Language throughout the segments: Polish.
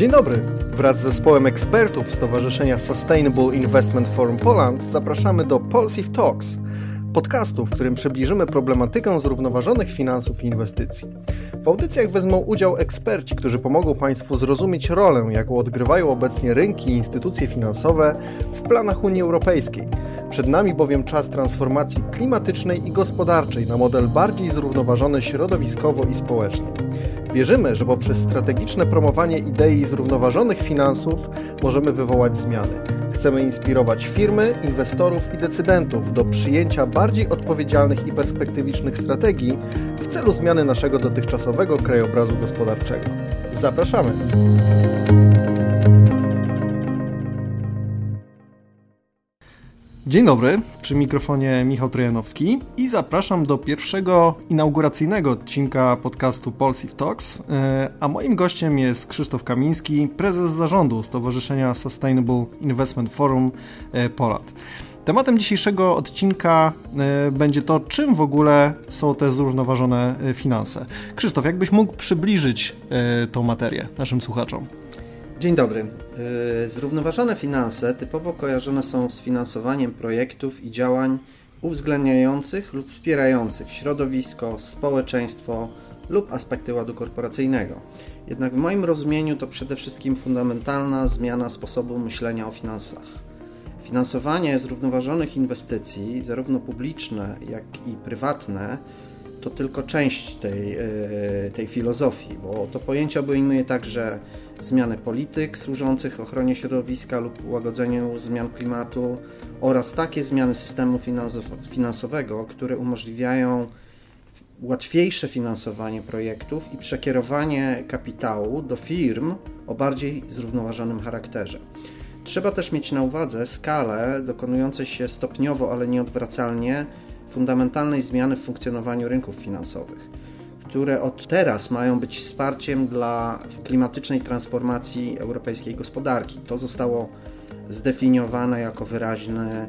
Dzień dobry. Wraz z zespołem ekspertów Stowarzyszenia Sustainable Investment Forum Poland zapraszamy do Polsif Talks, podcastu, w którym przybliżymy problematykę zrównoważonych finansów i inwestycji. W audycjach wezmą udział eksperci, którzy pomogą Państwu zrozumieć rolę, jaką odgrywają obecnie rynki i instytucje finansowe w planach Unii Europejskiej. Przed nami bowiem czas transformacji klimatycznej i gospodarczej na model bardziej zrównoważony środowiskowo i społecznie. Wierzymy, że poprzez strategiczne promowanie idei zrównoważonych finansów możemy wywołać zmiany. Chcemy inspirować firmy, inwestorów i decydentów do przyjęcia bardziej odpowiedzialnych i perspektywicznych strategii w celu zmiany naszego dotychczasowego krajobrazu gospodarczego. Zapraszamy! Dzień dobry, przy mikrofonie Michał Trojanowski i zapraszam do pierwszego inauguracyjnego odcinka podcastu Polsif Talks, e, a moim gościem jest Krzysztof Kamiński, prezes zarządu Stowarzyszenia Sustainable Investment Forum e, Poland. Tematem dzisiejszego odcinka e, będzie to, czym w ogóle są te zrównoważone finanse. Krzysztof, jakbyś mógł przybliżyć tą materię naszym słuchaczom? Dzień dobry. Y, zrównoważone finanse typowo kojarzone są z finansowaniem projektów i działań uwzględniających lub wspierających środowisko, społeczeństwo lub aspekty ładu korporacyjnego. Jednak w moim rozumieniu to przede wszystkim fundamentalna zmiana sposobu myślenia o finansach. Finansowanie zrównoważonych inwestycji, zarówno publiczne, jak i prywatne, to tylko część tej, y, tej filozofii, bo to pojęcie obejmuje także zmiany polityk służących ochronie środowiska lub łagodzeniu zmian klimatu oraz takie zmiany systemu finansowego, które umożliwiają łatwiejsze finansowanie projektów i przekierowanie kapitału do firm o bardziej zrównoważonym charakterze. Trzeba też mieć na uwadze skalę dokonującej się stopniowo, ale nieodwracalnie fundamentalnej zmiany w funkcjonowaniu rynków finansowych które od teraz mają być wsparciem dla klimatycznej transformacji europejskiej gospodarki. To zostało zdefiniowane jako wyraźny,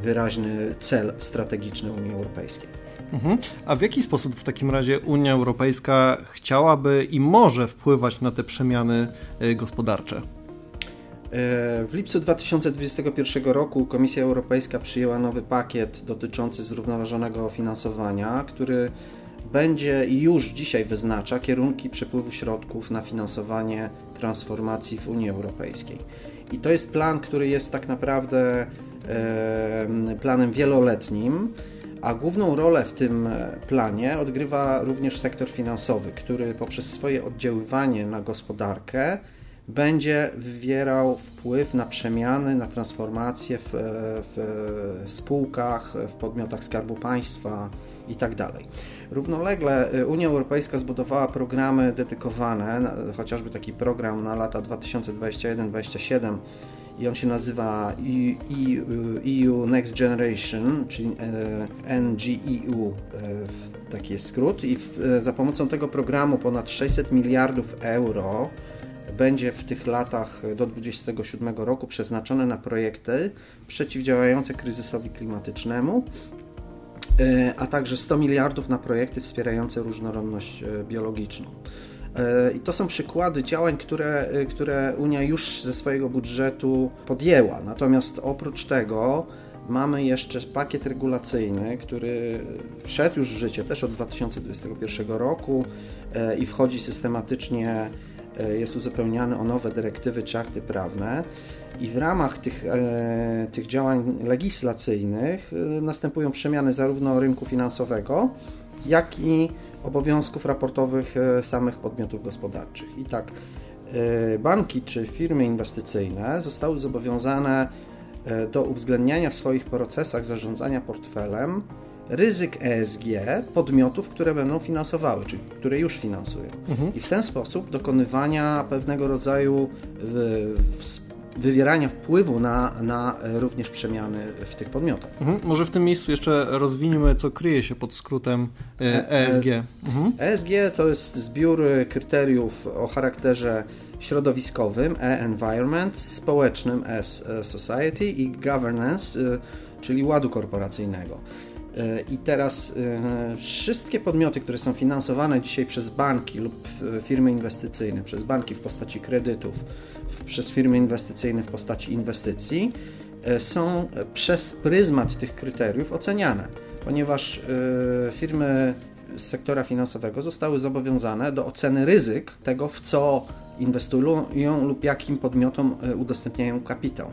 wyraźny cel strategiczny Unii Europejskiej. Mhm. A w jaki sposób w takim razie Unia Europejska chciałaby i może wpływać na te przemiany y, gospodarcze? Y, w lipcu 2021 roku Komisja Europejska przyjęła nowy pakiet dotyczący zrównoważonego finansowania, który będzie już dzisiaj wyznacza kierunki przepływu środków na finansowanie transformacji w Unii Europejskiej. I to jest plan, który jest tak naprawdę planem wieloletnim, a główną rolę w tym planie odgrywa również sektor finansowy, który poprzez swoje oddziaływanie na gospodarkę będzie wywierał wpływ na przemiany, na transformacje w, w spółkach, w podmiotach Skarbu Państwa, i tak dalej. Równolegle y, Unia Europejska zbudowała programy dedykowane, chociażby taki program na lata 2021-2027 i on się nazywa EU e Next Generation, czyli e, NGEU, e, taki jest skrót i za pomocą tego programu ponad 600 miliardów euro będzie w tych latach do 2027 roku przeznaczone na projekty przeciwdziałające kryzysowi klimatycznemu E, a także 100 miliardów na projekty wspierające różnorodność e, biologiczną. E, I to są przykłady działań, które, które Unia już ze swojego budżetu podjęła. Natomiast oprócz tego mamy jeszcze pakiet regulacyjny, który wszedł już w życie też od 2021 roku i wchodzi systematycznie, jest uzupełniany o nowe dyrektywy czy akty prawne. I w ramach tych, e, tych działań legislacyjnych e, następują przemiany zarówno rynku finansowego, jak i obowiązków raportowych e, samych podmiotów gospodarczych. I tak, banki czy firmy inwestycyjne zostały zobowiązane do uwzględniania w swoich procesach zarządzania portfelem ryzyk ESG podmiotów, które będą finansowały, czyli które już finansują. Mhm. I w ten sposób dokonywania pewnego rodzaju wywierania wpływu na, na również przemiany w tych podmiotach. Mhm. Może w tym miejscu jeszcze rozwiniemy, co kryje się pod skrótem ESG. E mhm. ESG to jest zbiór kryteriów o charakterze środowiskowym, E-environment, społecznym S-society i governance, czyli ładu korporacyjnego. I teraz wszystkie podmioty, które są finansowane dzisiaj przez banki lub firmy inwestycyjne, przez banki w postaci kredytów, przez firmy inwestycyjne w postaci inwestycji, są przez pryzmat tych kryteriów oceniane, ponieważ firmy z sektora finansowego zostały zobowiązane do oceny ryzyk tego, w co inwestują lub jakim podmiotom e, udostępniają kapitał.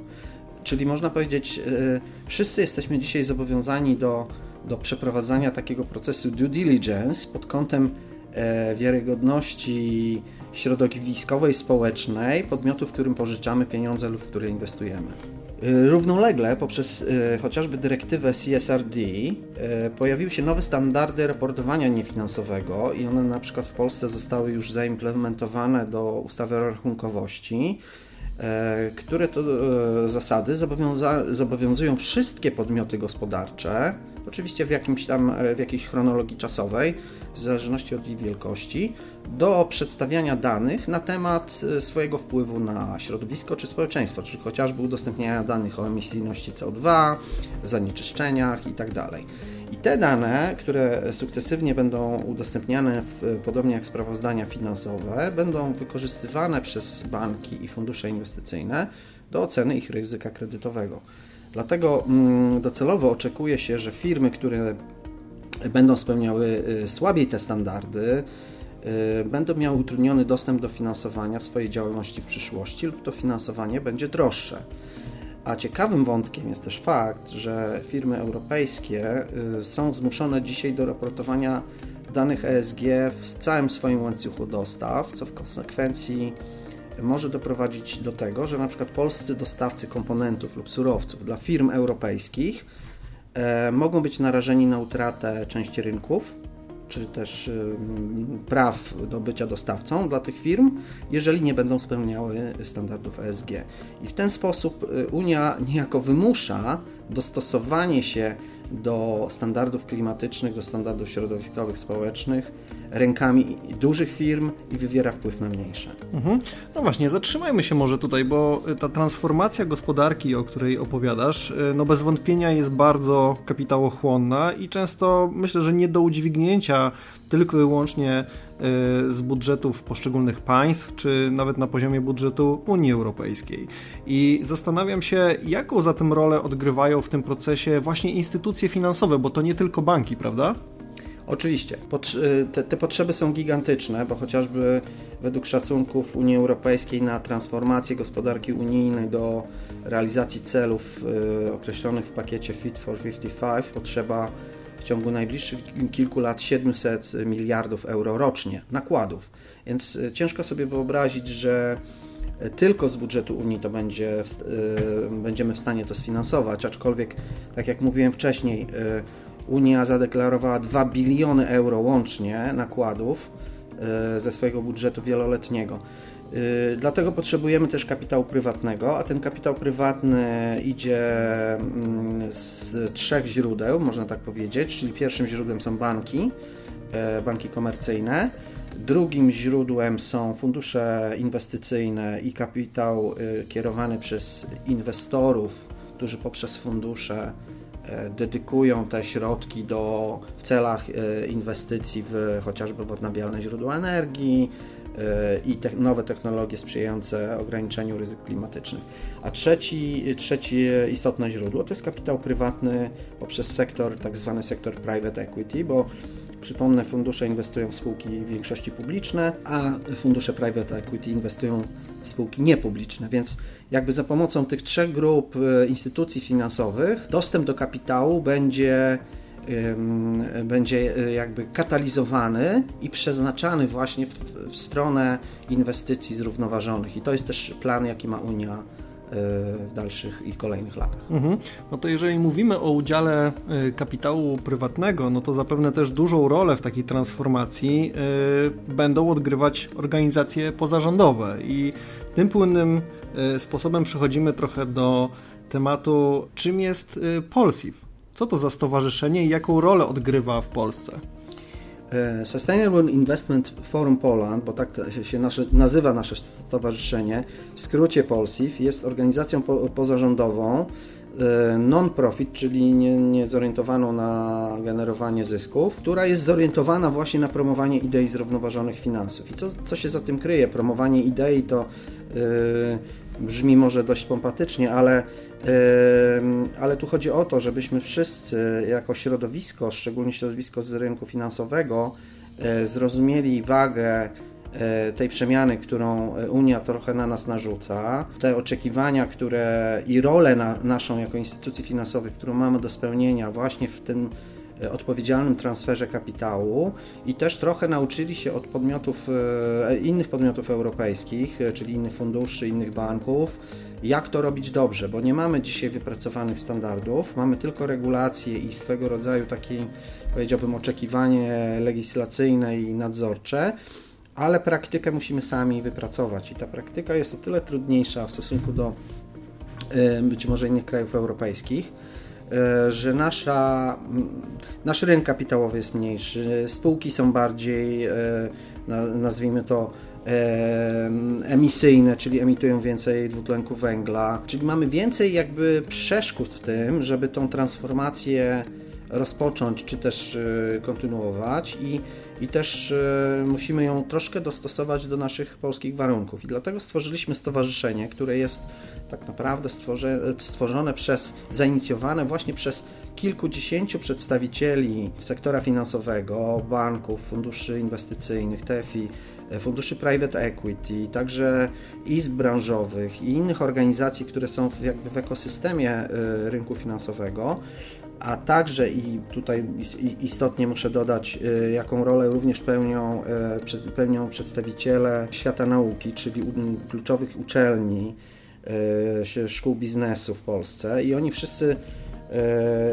Czyli można powiedzieć, e, wszyscy jesteśmy dzisiaj zobowiązani do, do przeprowadzania takiego procesu due diligence pod kątem e, wiarygodności środowiskowej, społecznej podmiotu, w którym pożyczamy pieniądze lub w który inwestujemy. Y, równolegle poprzez y, chociażby dyrektywę CSRD pojawiły się nowe standardy raportowania niefinansowego i one na przykład w Polsce zostały już zaimplementowane do ustawy o rachunkowości, które to zasady zobowiązują wszystkie podmioty gospodarcze, oczywiście w, jakimś tam, w jakiejś chronologii czasowej, w zależności od ich wielkości, do przedstawiania danych na temat e, swojego wpływu na środowisko czy społeczeństwo, czyli chociażby udostępniania danych o emisyjności CO2, zanieczyszczeniach itd. Tak I te dane, które sukcesywnie będą udostępniane, w, podobnie jak sprawozdania finansowe, będą wykorzystywane przez banki i fundusze inwestycyjne do oceny ich ryzyka kredytowego. Dlatego mm, docelowo oczekuje się, że firmy, które będą spełniały y, słabiej te standardy, y, będą miały utrudniony dostęp do finansowania swojej działalności w przyszłości lub to finansowanie będzie droższe. A ciekawym wątkiem jest też fakt, że firmy europejskie y, są zmuszone dzisiaj do raportowania danych ESG w całym swoim łańcuchu dostaw, co w konsekwencji może doprowadzić do tego, że na przykład polscy dostawcy komponentów lub surowców dla firm europejskich E, mogą być narażeni na utratę części rynków, czy też praw do bycia dostawcą dla tych firm, jeżeli nie będą spełniały standardów ESG. I w ten sposób y, Unia niejako wymusza dostosowanie się do standardów klimatycznych, do standardów środowiskowych, społecznych rękami dużych firm i wywiera wpływ na mniejsze. Mhm. No właśnie, zatrzymajmy się może tutaj, bo ta transformacja gospodarki, o której opowiadasz, no bez wątpienia jest bardzo kapitałochłonna i często myślę, że nie do udźwignięcia tylko i wyłącznie y, z budżetów poszczególnych państw, czy nawet na poziomie budżetu Unii Europejskiej. I zastanawiam się, jaką za tym rolę odgrywają w tym procesie właśnie instytucje finansowe, bo to nie tylko banki, prawda? Oczywiście, y, te, potrzeby są gigantyczne, bo chociażby według szacunków Unii Europejskiej na transformację gospodarki unijnej do realizacji celów y, określonych w pakiecie Fit for 55 potrzeba w ciągu najbliższych kilku lat 700 miliardów euro rocznie nakładów. Więc y, ciężko sobie wyobrazić, że tylko z budżetu Unii to będzie, będziemy w stanie to sfinansować, aczkolwiek, tak jak mówiłem wcześniej, Unia zadeklarowała 2 biliony euro łącznie nakładów e, ze swojego budżetu wieloletniego. E, dlatego potrzebujemy też kapitału prywatnego, a ten kapitał prywatny idzie mm, z trzech źródeł, można tak powiedzieć, czyli pierwszym źródłem są banki, e, banki komercyjne, drugim źródłem są fundusze inwestycyjne i kapitał kierowany przez inwestorów, którzy poprzez fundusze dedykują te środki do, w celach e, inwestycji w chociażby w odnawialne źródła energii e, i te, nowe technologie sprzyjające ograniczeniu ryzyk klimatycznych. A trzeci, trzecie istotne źródło to jest kapitał prywatny poprzez sektor, tak zwany sektor private equity, bo Przypomnę, fundusze inwestują w spółki w większości publiczne, a fundusze private equity inwestują spółki niepubliczne, więc jakby za pomocą tych trzech grup e, instytucji finansowych dostęp do kapitału będzie będzie e, jakby katalizowany i przeznaczany właśnie w, w stronę inwestycji zrównoważonych. I to jest też plan, jaki ma Unia w dalszych i kolejnych latach. Mhm. No to jeżeli mówimy o udziale y, kapitału prywatnego, no to zapewne też dużą rolę w takiej transformacji y, będą odgrywać organizacje pozarządowe i tym płynnym y, sposobem przechodzimy trochę do tematu, czym jest Polsif. Co to za stowarzyszenie i jaką rolę odgrywa w Polsce? E, Sustainable Investment Forum Poland, bo tak się nasze, nazywa nasze stowarzyszenie, w skrócie POLSIF, jest organizacją po, pozarządową non-profit, czyli nie, nie zorientowaną na generowanie zysków, która jest zorientowana właśnie na promowanie idei zrównoważonych finansów. I co, co się za tym kryje? Promowanie idei to yy, brzmi może dość pompatycznie, ale, ale tu chodzi o to, żebyśmy wszyscy jako środowisko, szczególnie środowisko z rynku finansowego, yy, zrozumieli wagę E, tej przemiany, którą Unia trochę na nas narzuca, te oczekiwania, które i rolę na, naszą jako instytucji finansowych, którą mamy do spełnienia właśnie w tym e, odpowiedzialnym transferze kapitału i też trochę nauczyli się od podmiotów, e, innych podmiotów europejskich, czyli innych funduszy, innych banków, jak to robić dobrze, bo nie mamy dzisiaj wypracowanych standardów, mamy tylko regulacje i swego rodzaju takie, powiedziałbym, oczekiwanie legislacyjne i nadzorcze ale praktykę musimy sami wypracować. I ta praktyka jest o tyle trudniejsza w stosunku do e, być może innych krajów europejskich, e, że nasza, nasz rynek kapitałowy jest mniejszy, spółki są bardziej, e, nazwijmy to, emisyjne, czyli emitują więcej dwutlenku węgla, czyli mamy więcej jakby przeszkód w tym, żeby tą transformację rozpocząć czy też kontynuować i i też e, musimy ją troszkę dostosować do naszych polskich warunków. I dlatego stworzyliśmy stowarzyszenie, które jest tak naprawdę stworzone przez, zainicjowane właśnie przez kilkudziesięciu przedstawicieli sektora finansowego, banków, funduszy inwestycyjnych, TFI, e, funduszy private equity, także izb branżowych i innych organizacji, które są w, jakby w ekosystemie e, rynku finansowego, a także i tutaj istotnie muszę dodać, y, jaką rolę również pełnią, pełnią przedstawiciele świata nauki, czyli kluczowych uczelni, szkół biznesu w Polsce i oni wszyscy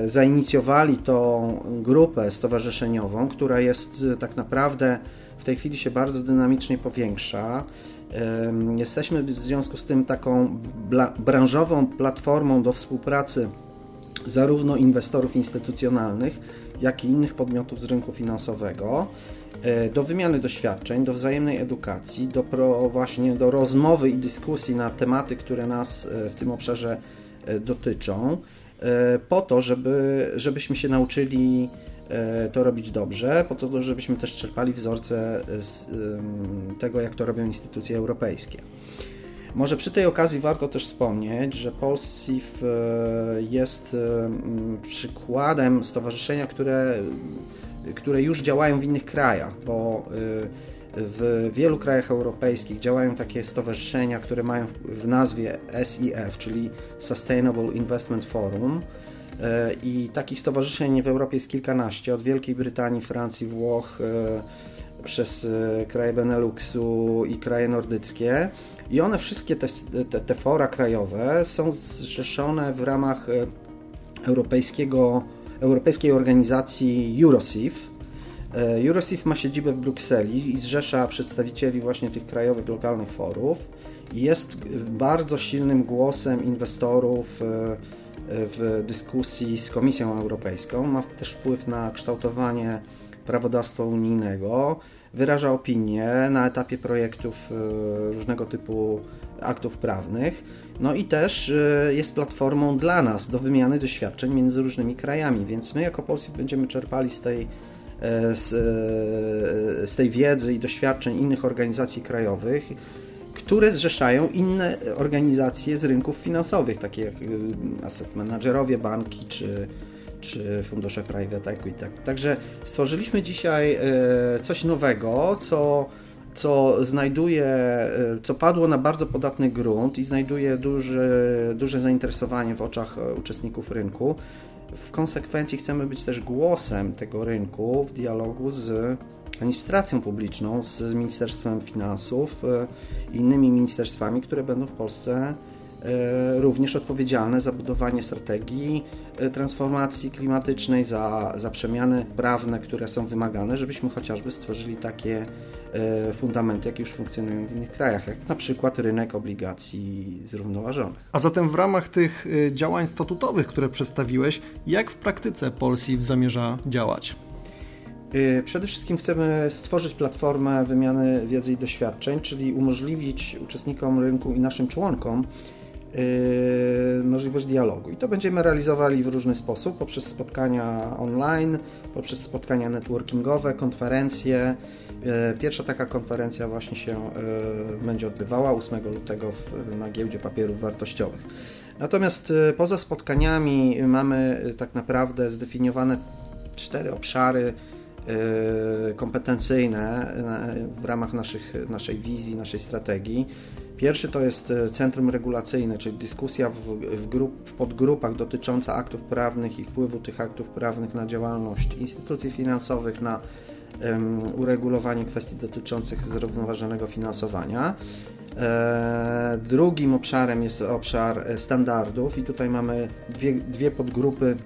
zainicjowali tą grupę stowarzyszeniową, która jest tak naprawdę w tej chwili się bardzo dynamicznie powiększa. Jesteśmy w związku z tym taką branżową platformą do współpracy zarówno inwestorów instytucjonalnych, jak i innych podmiotów z rynku finansowego e, do wymiany doświadczeń, do wzajemnej edukacji, do pro, właśnie do rozmowy i dyskusji na tematy, które nas e, w tym obszarze e, dotyczą, po to, żeby, żebyśmy się nauczyli to robić dobrze, po to, żebyśmy też czerpali wzorce z tego, jak to robią instytucje europejskie. Może przy tej okazji warto też wspomnieć, że Polsif e, jest e, przykładem stowarzyszenia, które, które już działają w innych krajach, bo e, w wielu krajach europejskich działają takie stowarzyszenia, które mają w nazwie SIF, czyli Sustainable Investment Forum. I takich stowarzyszeń w Europie jest kilkanaście, od Wielkiej Brytanii, Francji, Włoch, przez kraje Beneluxu i kraje nordyckie. I one wszystkie te, te, te fora krajowe są zrzeszone w ramach europejskiego, europejskiej organizacji Eurosif. E, Eurosif ma siedzibę w Brukseli i zrzesza przedstawicieli właśnie tych krajowych, lokalnych forów. Jest bardzo silnym głosem inwestorów e, w dyskusji z Komisją Europejską. Ma też wpływ na kształtowanie prawodawstwa unijnego wyraża opinie na etapie projektów e, różnego typu aktów prawnych. No i też e, jest platformą dla nas do wymiany doświadczeń między różnymi krajami, więc my jako Polski będziemy czerpali z tej, e, z, z tej wiedzy i doświadczeń innych organizacji krajowych, które zrzeszają inne organizacje z rynków finansowych, takie jak asset managerowie, banki czy, czy fundusze private equity. Także stworzyliśmy dzisiaj e, coś nowego, co, co znajduje, e, co padło na bardzo podatny grunt i znajduje duże, zainteresowanie w oczach e, uczestników rynku. W konsekwencji chcemy być też głosem tego rynku w dialogu z administracją publiczną, z Ministerstwem Finansów i innymi ministerstwami, które będą w Polsce E, również odpowiedzialne za budowanie strategii e, transformacji klimatycznej, za, za przemiany prawne, które są wymagane, żebyśmy chociażby stworzyli takie e, fundamenty, jakie już funkcjonują w innych krajach, jak na przykład rynek obligacji zrównoważonych. A zatem w ramach tych działań statutowych, które przedstawiłeś, jak w praktyce Polsif zamierza działać? Przede wszystkim chcemy stworzyć platformę wymiany wiedzy i doświadczeń, czyli umożliwić uczestnikom rynku i naszym członkom możliwość dialogu. I to będziemy realizowali w różny sposób, poprzez spotkania online, poprzez spotkania networkingowe, konferencje. Pierwsza taka konferencja właśnie się będzie odbywała 8 lutego na giełdzie papierów wartościowych. Natomiast poza spotkaniami mamy tak naprawdę zdefiniowane cztery obszary kompetencyjne w ramach naszych, naszej wizji, naszej strategii. Pierwszy to jest e, centrum regulacyjne, czyli dyskusja w, w, grup, w podgrupach dotycząca aktów prawnych i wpływu tych aktów prawnych na działalność instytucji finansowych, na um, uregulowanie kwestii dotyczących zrównoważonego finansowania. E, drugim obszarem jest obszar e, standardów i tutaj mamy dwie, dwie podgrupy.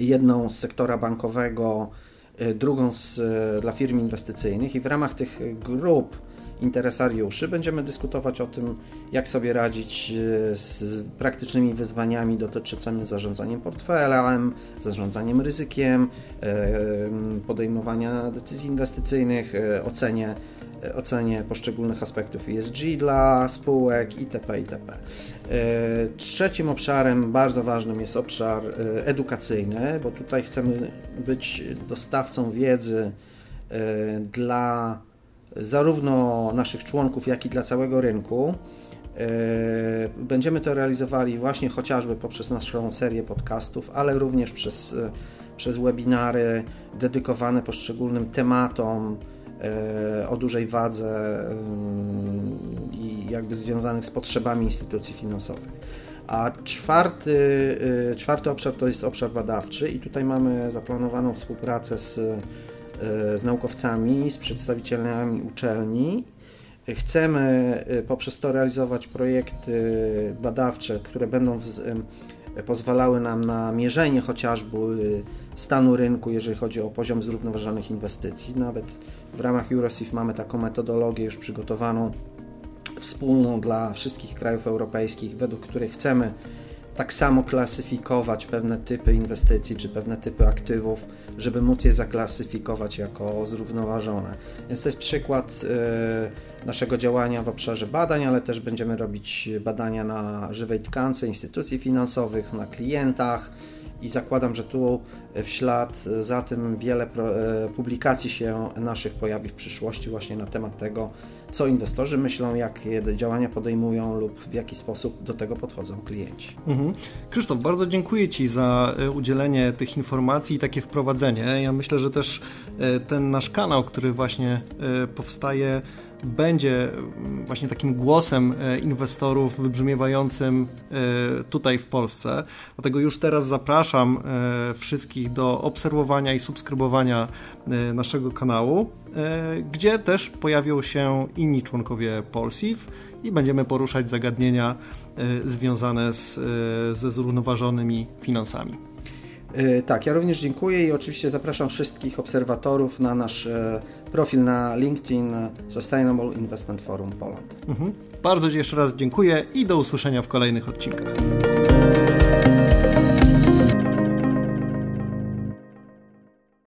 Jedną z sektora bankowego, e, drugą z, dla firm inwestycyjnych i w ramach tych grup interesariuszy. Będziemy dyskutować o tym, jak sobie radzić e, z praktycznymi wyzwaniami dotyczącymi zarządzaniem portfelem, zarządzaniem ryzykiem, e, podejmowania decyzji inwestycyjnych, e, ocenie ocenie poszczególnych aspektów ESG dla spółek itp. itp. Trzecim obszarem bardzo ważnym jest obszar edukacyjny, bo tutaj chcemy być dostawcą wiedzy dla zarówno naszych członków, jak i dla całego rynku. E, będziemy to realizowali właśnie chociażby poprzez naszą serię podcastów, ale również przez, e, przez webinary dedykowane poszczególnym tematom e, o dużej wadze i jakby związanych z potrzebami instytucji finansowych. A czwarty, czwarty obszar to jest obszar badawczy i tutaj mamy zaplanowaną współpracę z z naukowcami, z przedstawicielami uczelni. Chcemy e, poprzez to realizować projekty badawcze, które będą e, pozwalały nam na mierzenie chociażby stanu rynku, jeżeli chodzi o poziom zrównoważonych inwestycji. Nawet w ramach Eurosif mamy taką metodologię już przygotowaną, wspólną dla wszystkich krajów europejskich, według której chcemy tak samo klasyfikować pewne typy inwestycji czy pewne typy aktywów, żeby móc je zaklasyfikować jako zrównoważone. Więc to jest przykład e, naszego działania w obszarze badań, ale też będziemy robić badania na żywej tkance instytucji finansowych, na klientach i zakładam, że tu w ślad za tym wiele e, publikacji się naszych pojawi w przyszłości właśnie na temat tego, co inwestorzy myślą, jakie działania podejmują lub w jaki sposób do tego podchodzą klienci. Mhm. Krzysztof, bardzo dziękuję Ci za e, udzielenie tych informacji i takie wprowadzenie. Ja myślę, że też e, ten nasz kanał, który właśnie powstaje, będzie właśnie takim głosem e, inwestorów wybrzmiewającym e, tutaj w Polsce. Dlatego już teraz zapraszam e, wszystkich do obserwowania i subskrybowania naszego kanału, gdzie też pojawią się inni członkowie Polsif i będziemy poruszać zagadnienia związane z, ze zrównoważonymi finansami. Tak, ja również dziękuję i oczywiście zapraszam wszystkich obserwatorów na nasz profil na LinkedIn Sustainable Investment Forum Poland. Mhm. Bardzo Ci jeszcze raz dziękuję i do usłyszenia w kolejnych odcinkach.